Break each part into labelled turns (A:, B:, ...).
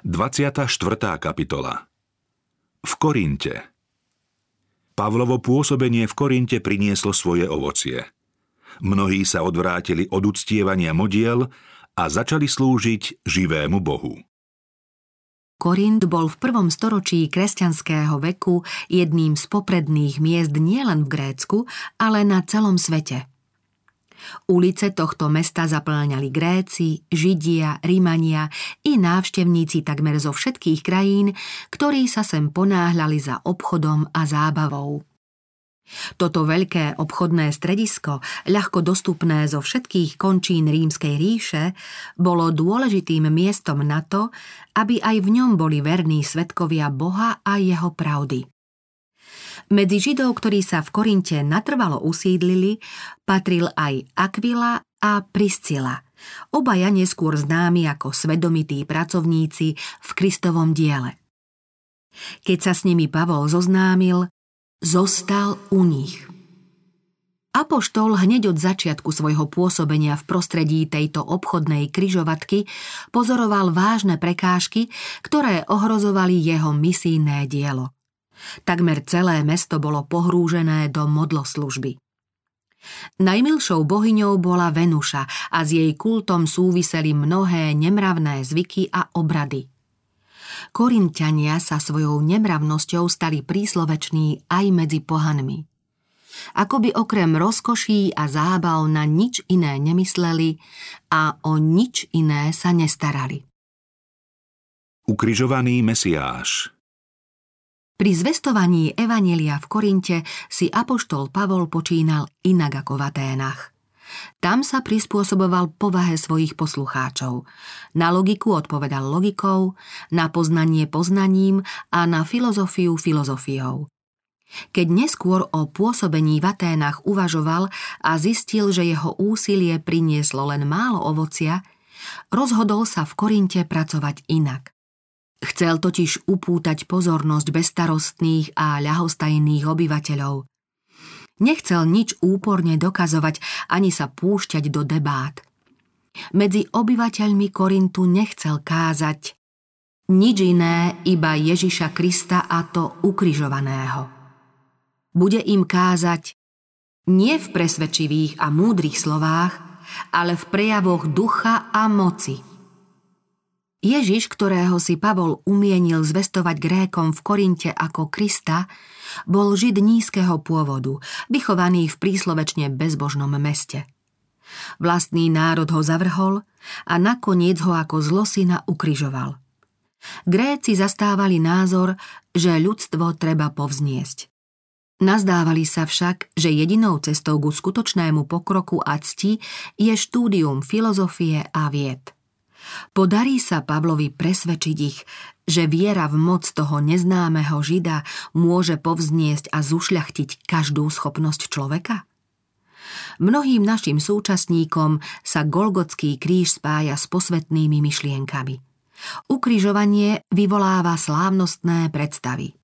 A: 24. kapitola V Korinte Pavlovo pôsobenie v Korinte prinieslo svoje ovocie. Mnohí sa odvrátili od uctievania modiel a začali slúžiť živému Bohu.
B: Korint bol v prvom storočí kresťanského veku jedným z popredných miest nielen v Grécku, ale na celom svete. Ulice tohto mesta zaplňali Gréci, Židia, Rímania i návštevníci takmer zo všetkých krajín, ktorí sa sem ponáhľali za obchodom a zábavou. Toto veľké obchodné stredisko, ľahko dostupné zo všetkých končín rímskej ríše, bolo dôležitým miestom na to, aby aj v ňom boli verní svetkovia Boha a jeho pravdy. Medzi Židov, ktorí sa v Korinte natrvalo usídlili, patril aj Aquila a Priscila, obaja neskôr známi ako svedomití pracovníci v Kristovom diele. Keď sa s nimi Pavol zoznámil, zostal u nich. Apoštol hneď od začiatku svojho pôsobenia v prostredí tejto obchodnej kryžovatky pozoroval vážne prekážky, ktoré ohrozovali jeho misijné dielo – Takmer celé mesto bolo pohrúžené do modloslužby. Najmilšou bohyňou bola Venuša a s jej kultom súviseli mnohé nemravné zvyky a obrady. Korintiania sa svojou nemravnosťou stali prísloveční aj medzi pohanmi. Ako by okrem rozkoší a zábav na nič iné nemysleli a o nič iné sa nestarali.
A: Ukrižovaný Mesiáš
B: pri zvestovaní Evanelia v Korinte si apoštol Pavol počínal inak ako v Aténach. Tam sa prispôsoboval povahe svojich poslucháčov. Na logiku odpovedal logikou, na poznanie poznaním a na filozofiu filozofiou. Keď neskôr o pôsobení v Aténach uvažoval a zistil, že jeho úsilie prinieslo len málo ovocia, rozhodol sa v Korinte pracovať inak. Chcel totiž upútať pozornosť bezstarostných a ľahostajných obyvateľov. Nechcel nič úporne dokazovať ani sa púšťať do debát. Medzi obyvateľmi Korintu nechcel kázať nič iné, iba Ježiša Krista a to ukrižovaného. Bude im kázať nie v presvedčivých a múdrych slovách, ale v prejavoch ducha a moci – Ježiš, ktorého si Pavol umienil zvestovať Grékom v Korinte ako Krista, bol žid nízkeho pôvodu, vychovaný v príslovečne bezbožnom meste. Vlastný národ ho zavrhol a nakoniec ho ako zlosina ukryžoval. Gréci zastávali názor, že ľudstvo treba povzniesť. Nazdávali sa však, že jedinou cestou ku skutočnému pokroku a cti je štúdium filozofie a vied. Podarí sa Pavlovi presvedčiť ich, že viera v moc toho neznámeho Žida môže povzniesť a zušľachtiť každú schopnosť človeka? Mnohým našim súčasníkom sa Golgotský kríž spája s posvetnými myšlienkami. Ukrižovanie vyvoláva slávnostné predstavy.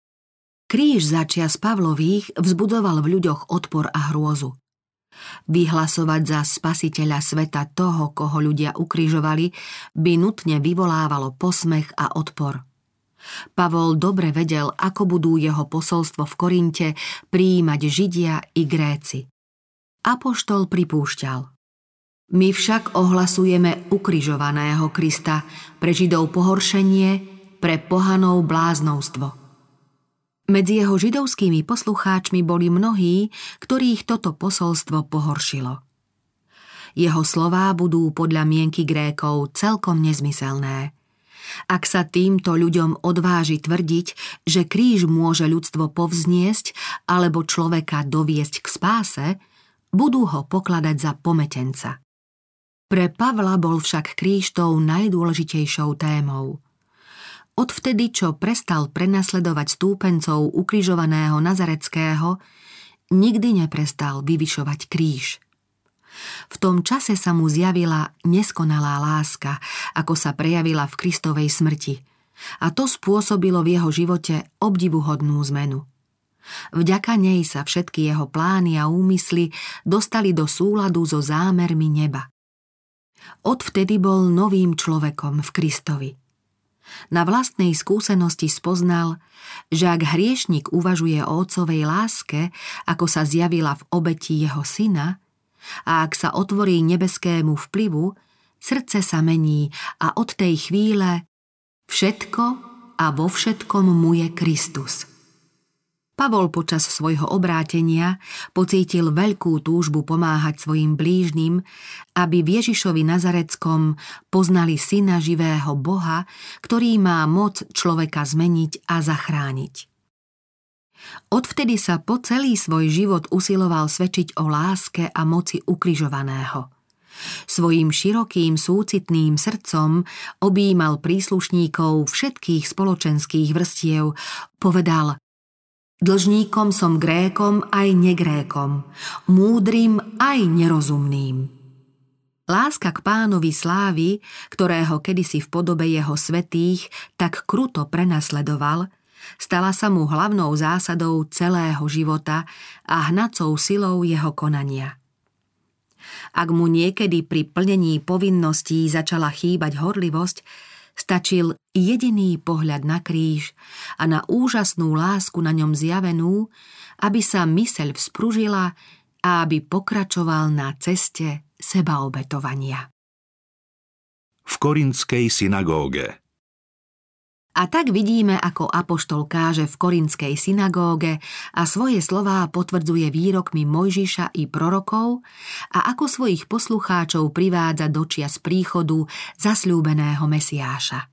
B: Kríž začias Pavlových vzbudoval v ľuďoch odpor a hrôzu. Vyhlasovať za spasiteľa sveta toho, koho ľudia ukrižovali, by nutne vyvolávalo posmech a odpor. Pavol dobre vedel, ako budú jeho posolstvo v Korinte prijímať Židia i Gréci. Apoštol pripúšťal. My však ohlasujeme ukrižovaného Krista, pre Židov pohoršenie, pre pohanov bláznovstvo. Medzi jeho židovskými poslucháčmi boli mnohí, ktorých toto posolstvo pohoršilo. Jeho slová budú podľa mienky Grékov celkom nezmyselné. Ak sa týmto ľuďom odváži tvrdiť, že kríž môže ľudstvo povzniesť alebo človeka doviesť k spáse, budú ho pokladať za pometenca. Pre Pavla bol však kríž tou najdôležitejšou témou – Odvtedy, čo prestal prenasledovať stúpencov ukrižovaného Nazareckého, nikdy neprestal vyvyšovať kríž. V tom čase sa mu zjavila neskonalá láska, ako sa prejavila v Kristovej smrti. A to spôsobilo v jeho živote obdivuhodnú zmenu. Vďaka nej sa všetky jeho plány a úmysly dostali do súladu so zámermi neba. Odvtedy bol novým človekom v Kristovi – Na vlastnej skúsenosti spoznal, že ak hriešnik uvažuje o otcovej láske, ako sa zjavila v obeti jeho syna, a ak sa otvorí nebeskému vplyvu, srdce sa mení a od tej chvíle všetko a vo všetkom mu je Kristus. Pavol počas svojho obrátenia pocítil veľkú túžbu pomáhať svojim blížnym, aby v Ježišovi Nazareckom poznali syna živého Boha, ktorý má moc človeka zmeniť a zachrániť. Odvtedy sa po celý svoj život usiloval svedčiť o láske a moci ukrižovaného. Svojím širokým súcitným srdcom objímal príslušníkov všetkých spoločenských vrstiev, povedal Dlžníkom som Grékom aj negrékom, múdrym aj nerozumným. Láska k pánovi slávy, ktorého kedysi v podobe jeho svetých tak kruto prenasledoval, stala sa mu hlavnou zásadou celého života a hnacou silou jeho konania. Ak mu niekedy pri plnení povinností začala chýbať horlivosť, Stačil jediný pohľad na kríž a na úžasnú lásku na ňom zjavenú, aby sa myseľ vzpružila a aby pokračoval na ceste sebaobetovania.
A: V korinskej synagóge
B: a tak vidíme, ako apoštol káže v korinskej synagóge a svoje slová potvrdzuje výrokmi Mojžiša i prorokov a ako svojich poslucháčov privádza do čias príchodu zasľúbeného Mesiáša.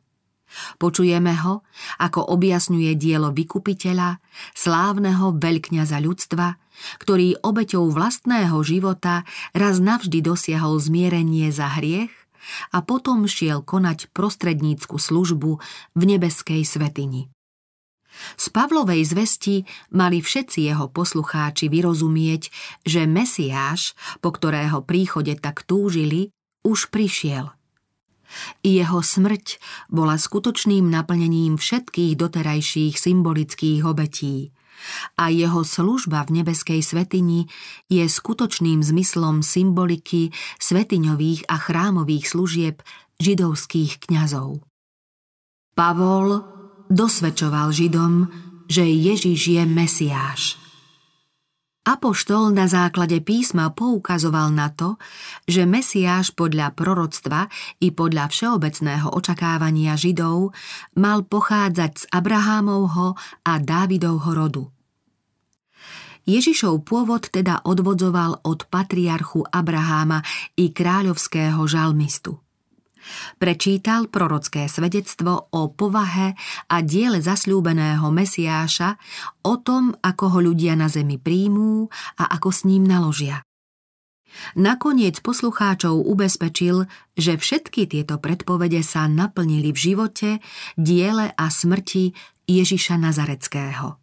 B: Počujeme ho, ako objasňuje dielo vykupiteľa, slávneho veľkňaza ľudstva, ktorý obeťou vlastného života raz navždy dosiahol zmierenie za hriech a potom šiel konať prostrednícku službu v nebeskej svetini. Z Pavlovej zvesti mali všetci jeho poslucháči vyrozumieť, že Mesiáš, po ktorého príchode tak túžili, už prišiel. Jeho smrť bola skutočným naplnením všetkých doterajších symbolických obetí – a jeho služba v nebeskej svetini je skutočným zmyslom symboliky svetiňových a chrámových služieb židovských kňazov. Pavol dosvedčoval Židom, že Ježiš je Mesiáš. Apoštol na základe písma poukazoval na to, že Mesiáš podľa proroctva i podľa všeobecného očakávania Židov mal pochádzať z Abrahámovho a Dávidovho rodu. Ježišov pôvod teda odvodzoval od patriarchu Abraháma i kráľovského žalmistu. Prečítal prorocké svedectvo o povahe a diele zasľúbeného Mesiáša, o tom, ako ho ľudia na zemi príjmú a ako s ním naložia. Nakoniec poslucháčov ubezpečil, že všetky tieto predpovede sa naplnili v živote, diele a smrti Ježiša Nazareckého.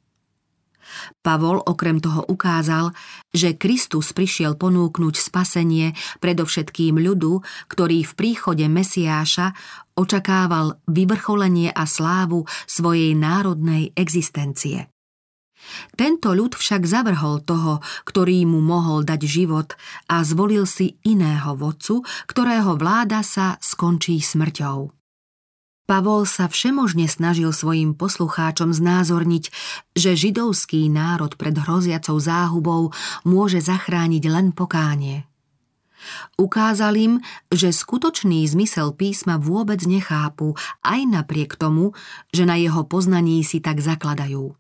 B: Pavol okrem toho ukázal, že Kristus prišiel ponúknuť spasenie predovšetkým ľudu, ktorý v príchode Mesiáša očakával vyvrcholenie a slávu svojej národnej existencie. Tento ľud však zavrhol toho, ktorý mu mohol dať život a zvolil si iného vodcu, ktorého vláda sa skončí smrťou. Pavol sa všemožne snažil svojim poslucháčom znázorniť, že židovský národ pred hroziacou záhubou môže zachrániť len pokánie. Ukázal im, že skutočný zmysel písma vôbec nechápu, aj napriek tomu, že na jeho poznaní si tak zakladajú.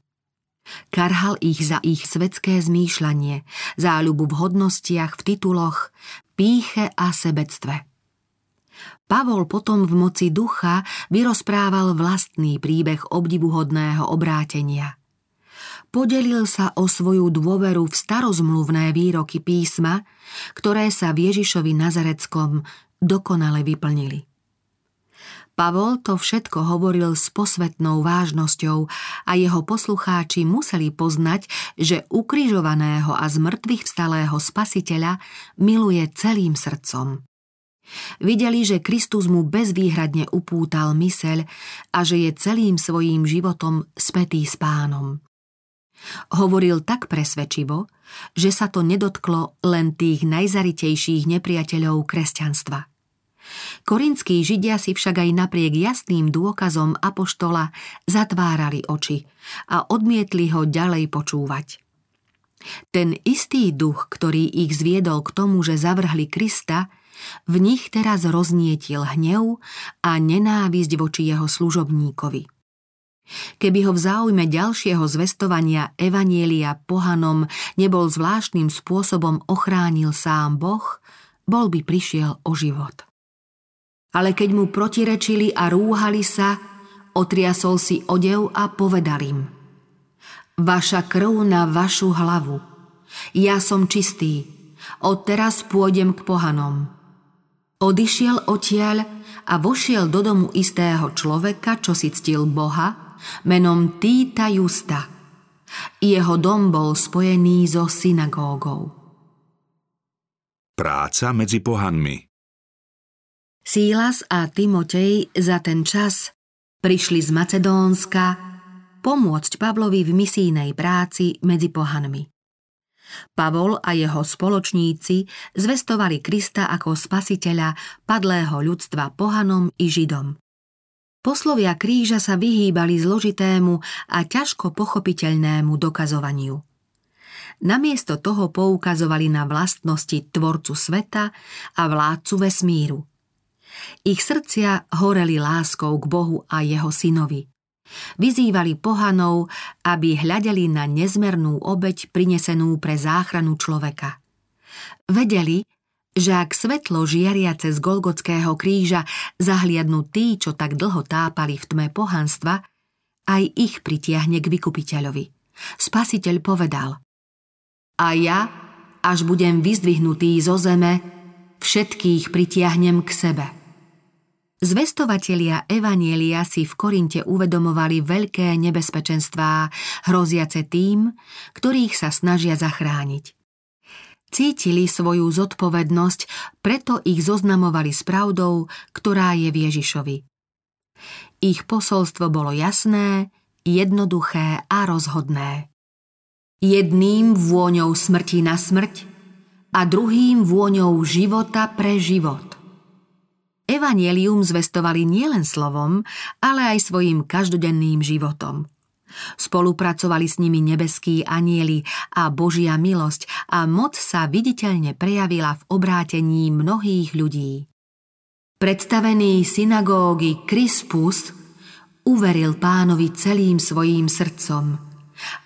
B: Karhal ich za ich svetské zmýšľanie, záľubu v hodnostiach, v tituloch, píche a sebectve – Pavol potom v moci ducha vyrozprával vlastný príbeh obdivuhodného obrátenia. Podelil sa o svoju dôveru v starozmluvné výroky písma, ktoré sa v Ježišovi Nazareckom dokonale vyplnili. Pavol to všetko hovoril s posvetnou vážnosťou a jeho poslucháči museli poznať, že ukrižovaného a zmrtvých vstalého spasiteľa miluje celým srdcom. Videli, že Kristus mu bezvýhradne upútal myseľ a že je celým svojím životom spätý s pánom. Hovoril tak presvedčivo, že sa to nedotklo len tých najzaritejších nepriateľov kresťanstva. Korinskí židia si však aj napriek jasným dôkazom apoštola zatvárali oči a odmietli ho ďalej počúvať. Ten istý duch, ktorý ich zviedol k tomu, že zavrhli Krista, v nich teraz roznietil hnev a nenávisť voči jeho služobníkovi. Keby ho v záujme ďalšieho zvestovania Evanielia pohanom nebol zvláštnym spôsobom ochránil sám Boh, bol by prišiel o život. Ale keď mu protirečili a rúhali sa, otriasol si odev a povedal im Vaša krv na vašu hlavu. Ja som čistý. Odteraz pôjdem k pohanom. Odišiel odtiaľ a vošiel do domu istého človeka, čo si ctil Boha, menom Týta Justa. Jeho dom bol spojený so synagógou.
A: Práca medzi pohanmi
B: Sílas a Timotej za ten čas prišli z Macedónska pomôcť Pavlovi v misijnej práci medzi pohanmi. Pavol a jeho spoločníci zvestovali Krista ako spasiteľa padlého ľudstva pohanom i židom. Poslovia kríža sa vyhýbali zložitému a ťažko pochopiteľnému dokazovaniu. Namiesto toho poukazovali na vlastnosti tvorcu sveta a vládcu vesmíru. Ich srdcia horeli láskou k Bohu a jeho synovi. Vyzývali pohanov, aby hľadeli na nezmernú obeď prinesenú pre záchranu človeka. Vedeli, že ak svetlo žiariace z Golgotského kríža zahliadnú tí, čo tak dlho tápali v tme pohanstva, aj ich pritiahne k vykupiteľovi. Spasiteľ povedal A ja, až budem vyzdvihnutý zo zeme, všetkých pritiahnem k sebe. Zvestovatelia Evanielia si v Korinte uvedomovali veľké nebezpečenstvá, hroziace tým, ktorých sa snažia zachrániť. Cítili svoju zodpovednosť, preto ich zoznamovali s pravdou, ktorá je v Ježišovi. Ich posolstvo bolo jasné, jednoduché a rozhodné. Jedným vôňou smrti na smrť a druhým vôňou života pre život. Evangelium zvestovali nielen slovom, ale aj svojim každodenným životom. Spolupracovali s nimi nebeskí anieli a Božia milosť a moc sa viditeľne prejavila v obrátení mnohých ľudí. Predstavený synagógy Crispus uveril pánovi celým svojím srdcom.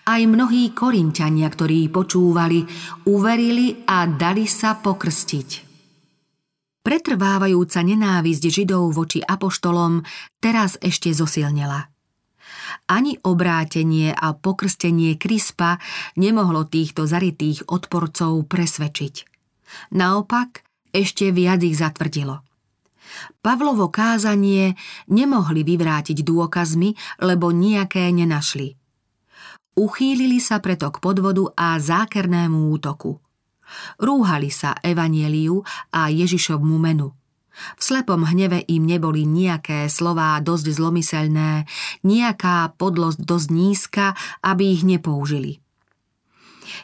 B: Aj mnohí korinťania, ktorí počúvali, uverili a dali sa pokrstiť. Pretrvávajúca nenávisť Židov voči apoštolom teraz ešte zosilnela. Ani obrátenie a pokrstenie Krispa nemohlo týchto zaritých odporcov presvedčiť. Naopak, ešte viac ich zatvrdilo. Pavlovo kázanie nemohli vyvrátiť dôkazmi, lebo nejaké nenašli. Uchýlili sa preto k podvodu a zákernému útoku – Rúhali sa Evanieliu a Ježišovmu menu. V slepom hneve im neboli nejaké slová dosť zlomyselné, nejaká podlosť dosť nízka, aby ich nepoužili.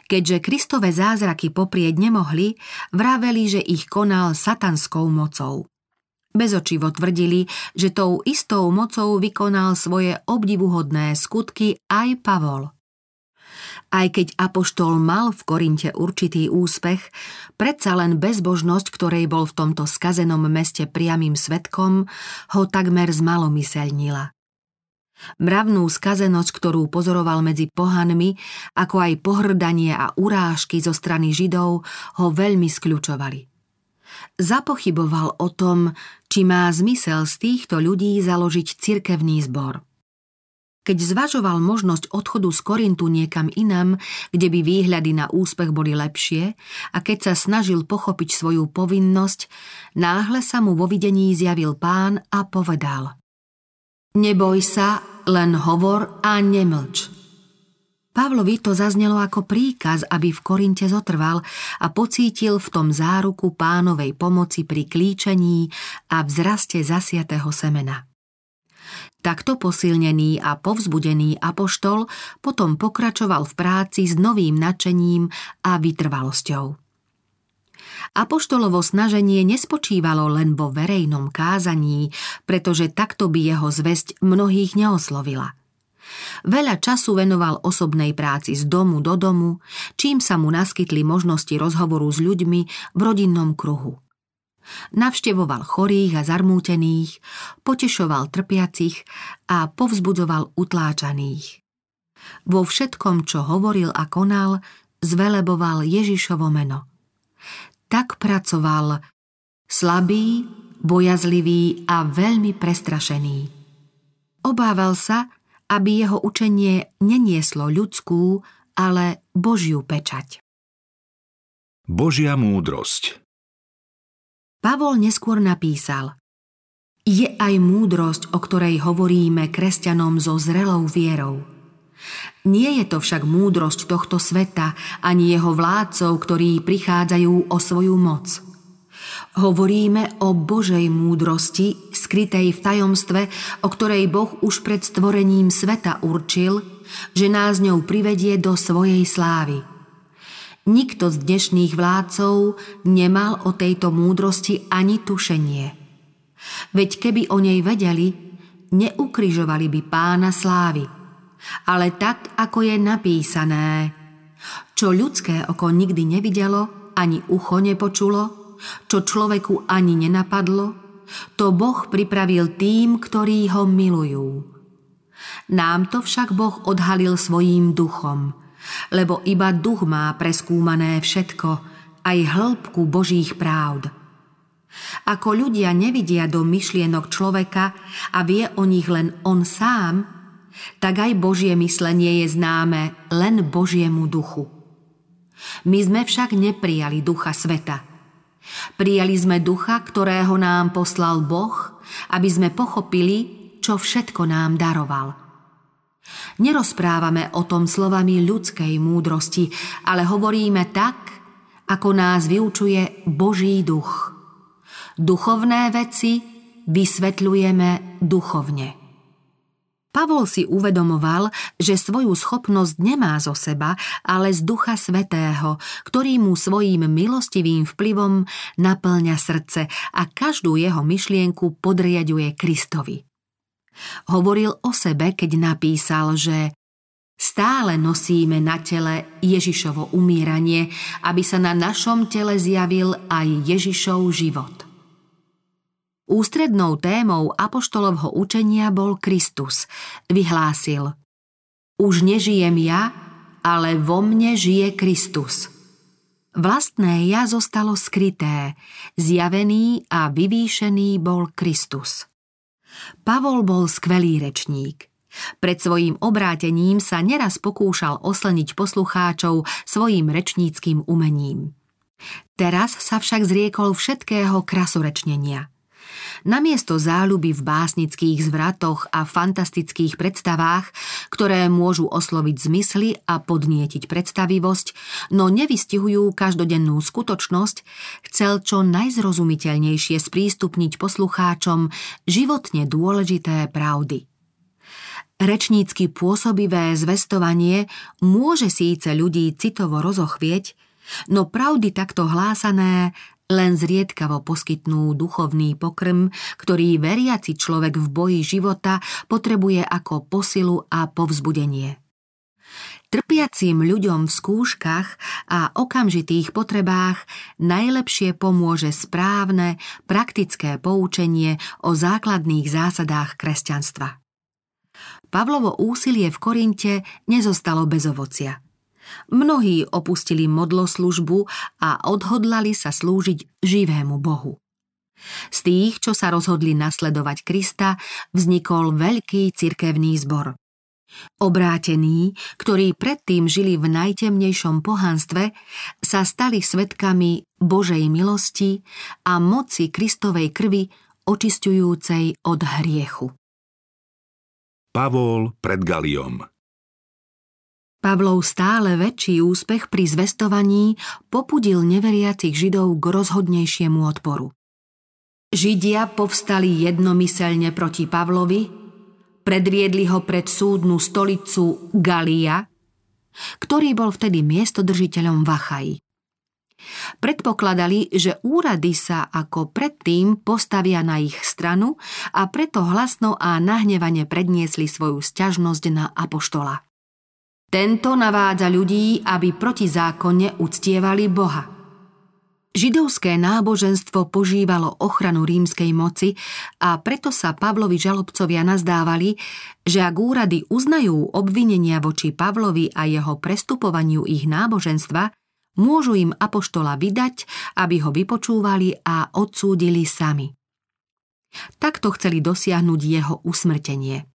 B: Keďže Kristové zázraky poprieť nemohli, vraveli, že ich konal satanskou mocou. Bezočivo tvrdili, že tou istou mocou vykonal svoje obdivuhodné skutky aj Pavol. Aj keď Apoštol mal v Korinte určitý úspech, predsa len bezbožnosť, ktorej bol v tomto skazenom meste priamým svetkom, ho takmer zmalomyselnila. Mravnú skazenosť, ktorú pozoroval medzi pohanmi, ako aj pohrdanie a urážky zo strany Židov, ho veľmi skľučovali. Zapochyboval o tom, či má zmysel z týchto ľudí založiť cirkevný zbor – keď zvažoval možnosť odchodu z Korintu niekam inam, kde by výhľady na úspech boli lepšie, a keď sa snažil pochopiť svoju povinnosť, náhle sa mu vo videní zjavil pán a povedal Neboj sa, len hovor a nemlč. Pavlovi to zaznelo ako príkaz, aby v Korinte zotrval a pocítil v tom záruku pánovej pomoci pri klíčení a vzraste zasiatého semena. Takto posilnený a povzbudený apoštol potom pokračoval v práci s novým nadšením a vytrvalosťou. Apoštolovo snaženie nespočívalo len vo verejnom kázaní, pretože takto by jeho zväzť mnohých neoslovila. Veľa času venoval osobnej práci z domu do domu, čím sa mu naskytli možnosti rozhovoru s ľuďmi v rodinnom kruhu. Navštevoval chorých a zarmútených, potešoval trpiacich a povzbudzoval utláčaných. Vo všetkom, čo hovoril a konal, zveleboval Ježišovo meno. Tak pracoval slabý, bojazlivý a veľmi prestrašený. Obával sa, aby jeho učenie nenieslo ľudskú, ale Božiu pečať.
A: Božia múdrosť
B: Pavol neskôr napísal Je aj múdrosť, o ktorej hovoríme kresťanom so zrelou vierou. Nie je to však múdrosť tohto sveta, ani jeho vládcov, ktorí prichádzajú o svoju moc. Hovoríme o Božej múdrosti, skrytej v tajomstve, o ktorej Boh už pred stvorením sveta určil, že nás ňou privedie do svojej slávy – Nikto z dnešných vládcov nemal o tejto múdrosti ani tušenie. Veď keby o nej vedeli, neukrižovali by pána slávy. Ale tak, ako je napísané, čo ľudské oko nikdy nevidelo, ani ucho nepočulo, čo človeku ani nenapadlo, to Boh pripravil tým, ktorí ho milujú. Nám to však Boh odhalil svojím duchom – lebo iba duch má preskúmané všetko, aj hĺbku Božích právd. Ako ľudia nevidia do myšlienok človeka a vie o nich len on sám, tak aj Božie myslenie je známe len Božiemu duchu. My sme však neprijali ducha sveta. Prijali sme ducha, ktorého nám poslal Boh, aby sme pochopili, čo všetko nám daroval – Nerozprávame o tom slovami ľudskej múdrosti, ale hovoríme tak, ako nás vyučuje Boží duch. Duchovné veci vysvetľujeme duchovne. Pavol si uvedomoval, že svoju schopnosť nemá zo seba, ale z Ducha Svetého, ktorý mu svojím milostivým vplyvom naplňa srdce a každú jeho myšlienku podriaduje Kristovi. Hovoril o sebe, keď napísal, že stále nosíme na tele Ježišovo umíranie, aby sa na našom tele zjavil aj Ježišov život. Ústrednou témou apoštolovho učenia bol Kristus. Vyhlásil Už nežijem ja, ale vo mne žije Kristus. Vlastné ja zostalo skryté, zjavený a vyvýšený bol Kristus. Pavol bol skvelý rečník. Pred svojím obrátením sa neraz pokúšal oslniť poslucháčov svojim rečníckým umením. Teraz sa však zriekol všetkého krasorečnenia. Namiesto záľuby v básnických zvratoch a fantastických predstavách, ktoré môžu osloviť zmysly a podnietiť predstavivosť, no nevystihujú každodennú skutočnosť, chcel čo najzrozumiteľnejšie sprístupniť poslucháčom životne dôležité pravdy. Rečnícky pôsobivé zvestovanie môže síce ľudí citovo rozochvieť, no pravdy takto hlásané len zriedkavo poskytnú duchovný pokrm, ktorý veriaci človek v boji života potrebuje ako posilu a povzbudenie. Trpiacím ľuďom v skúškach a okamžitých potrebách najlepšie pomôže správne, praktické poučenie o základných zásadách kresťanstva. Pavlovo úsilie v Korinte nezostalo bez ovocia – Mnohí opustili modloslužbu a odhodlali sa slúžiť živému Bohu. Z tých, čo sa rozhodli nasledovať Krista, vznikol veľký cirkevný zbor. Obrátení, ktorí predtým žili v najtemnejšom pohanstve, sa stali svetkami Božej milosti a moci Kristovej krvi očistujúcej od hriechu.
A: Pavol pred Galiom
B: Pavlov stále väčší úspech pri zvestovaní popudil neveriacich Židov k rozhodnejšiemu odporu. Židia povstali jednomyselne proti Pavlovi, predviedli ho pred súdnu stolicu Galia, ktorý bol vtedy miestodržiteľom Vachaj. Predpokladali, že úrady sa ako predtým postavia na ich stranu a preto hlasno a nahnevane predniesli svoju sťažnosť na apoštola. Tento navádza ľudí, aby protizákonne uctievali Boha. Židovské náboženstvo požívalo ochranu rímskej moci a preto sa Pavlovi žalobcovia nazdávali, že ak úrady uznajú obvinenia voči Pavlovi a jeho prestupovaniu ich náboženstva, môžu im apoštola vydať, aby ho vypočúvali a odsúdili sami. Takto chceli dosiahnuť jeho usmrtenie.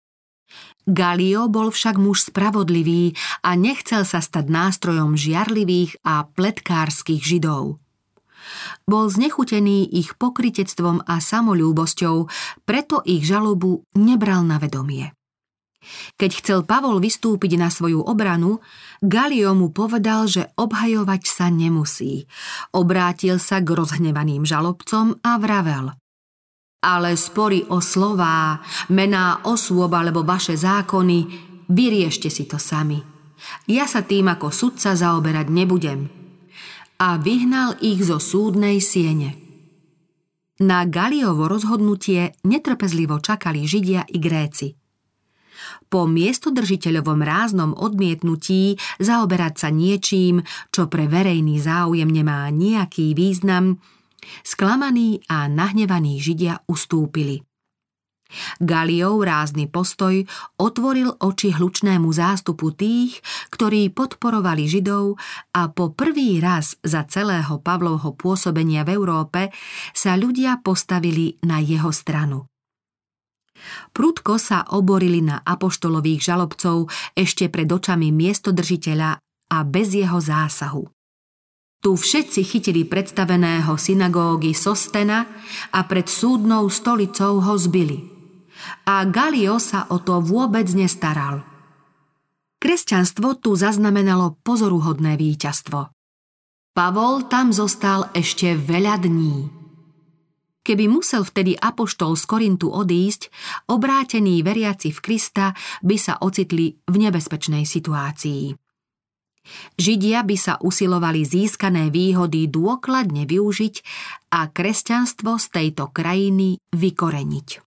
B: Galio bol však muž spravodlivý a nechcel sa stať nástrojom žiarlivých a pletkárskych židov. Bol znechutený ich pokritectvom a samolúbosťou, preto ich žalobu nebral na vedomie. Keď chcel Pavol vystúpiť na svoju obranu, Galio mu povedal, že obhajovať sa nemusí. Obrátil sa k rozhnevaným žalobcom a vravel. Ale spory o slová, mená osôb alebo vaše zákony, vyriešte si to sami. Ja sa tým ako sudca zaoberať nebudem. A vyhnal ich zo súdnej siene. Na Galiovo rozhodnutie netrpezlivo čakali Židia i Gréci – po miestodržiteľovom ráznom odmietnutí zaoberať sa niečím, čo pre verejný záujem nemá nejaký význam, sklamaní a nahnevaní Židia ustúpili. Galiov rázny postoj otvoril oči hlučnému zástupu tých, ktorí podporovali Židov a po prvý raz za celého Pavlovho pôsobenia v Európe sa ľudia postavili na jeho stranu. Prudko sa oborili na apoštolových žalobcov ešte pred očami miestodržiteľa a bez jeho zásahu. Tu všetci chytili predstaveného synagógy Sostena a pred súdnou stolicou ho zbili. A Galio sa o to vôbec nestaral. Kresťanstvo tu zaznamenalo pozoruhodné víťazstvo. Pavol tam zostal ešte veľa dní. Keby musel vtedy apoštol z Korintu odísť, obrátení veriaci v Krista by sa ocitli v nebezpečnej situácii. Židia by sa usilovali získané výhody dôkladne využiť a kresťanstvo z tejto krajiny vykoreniť.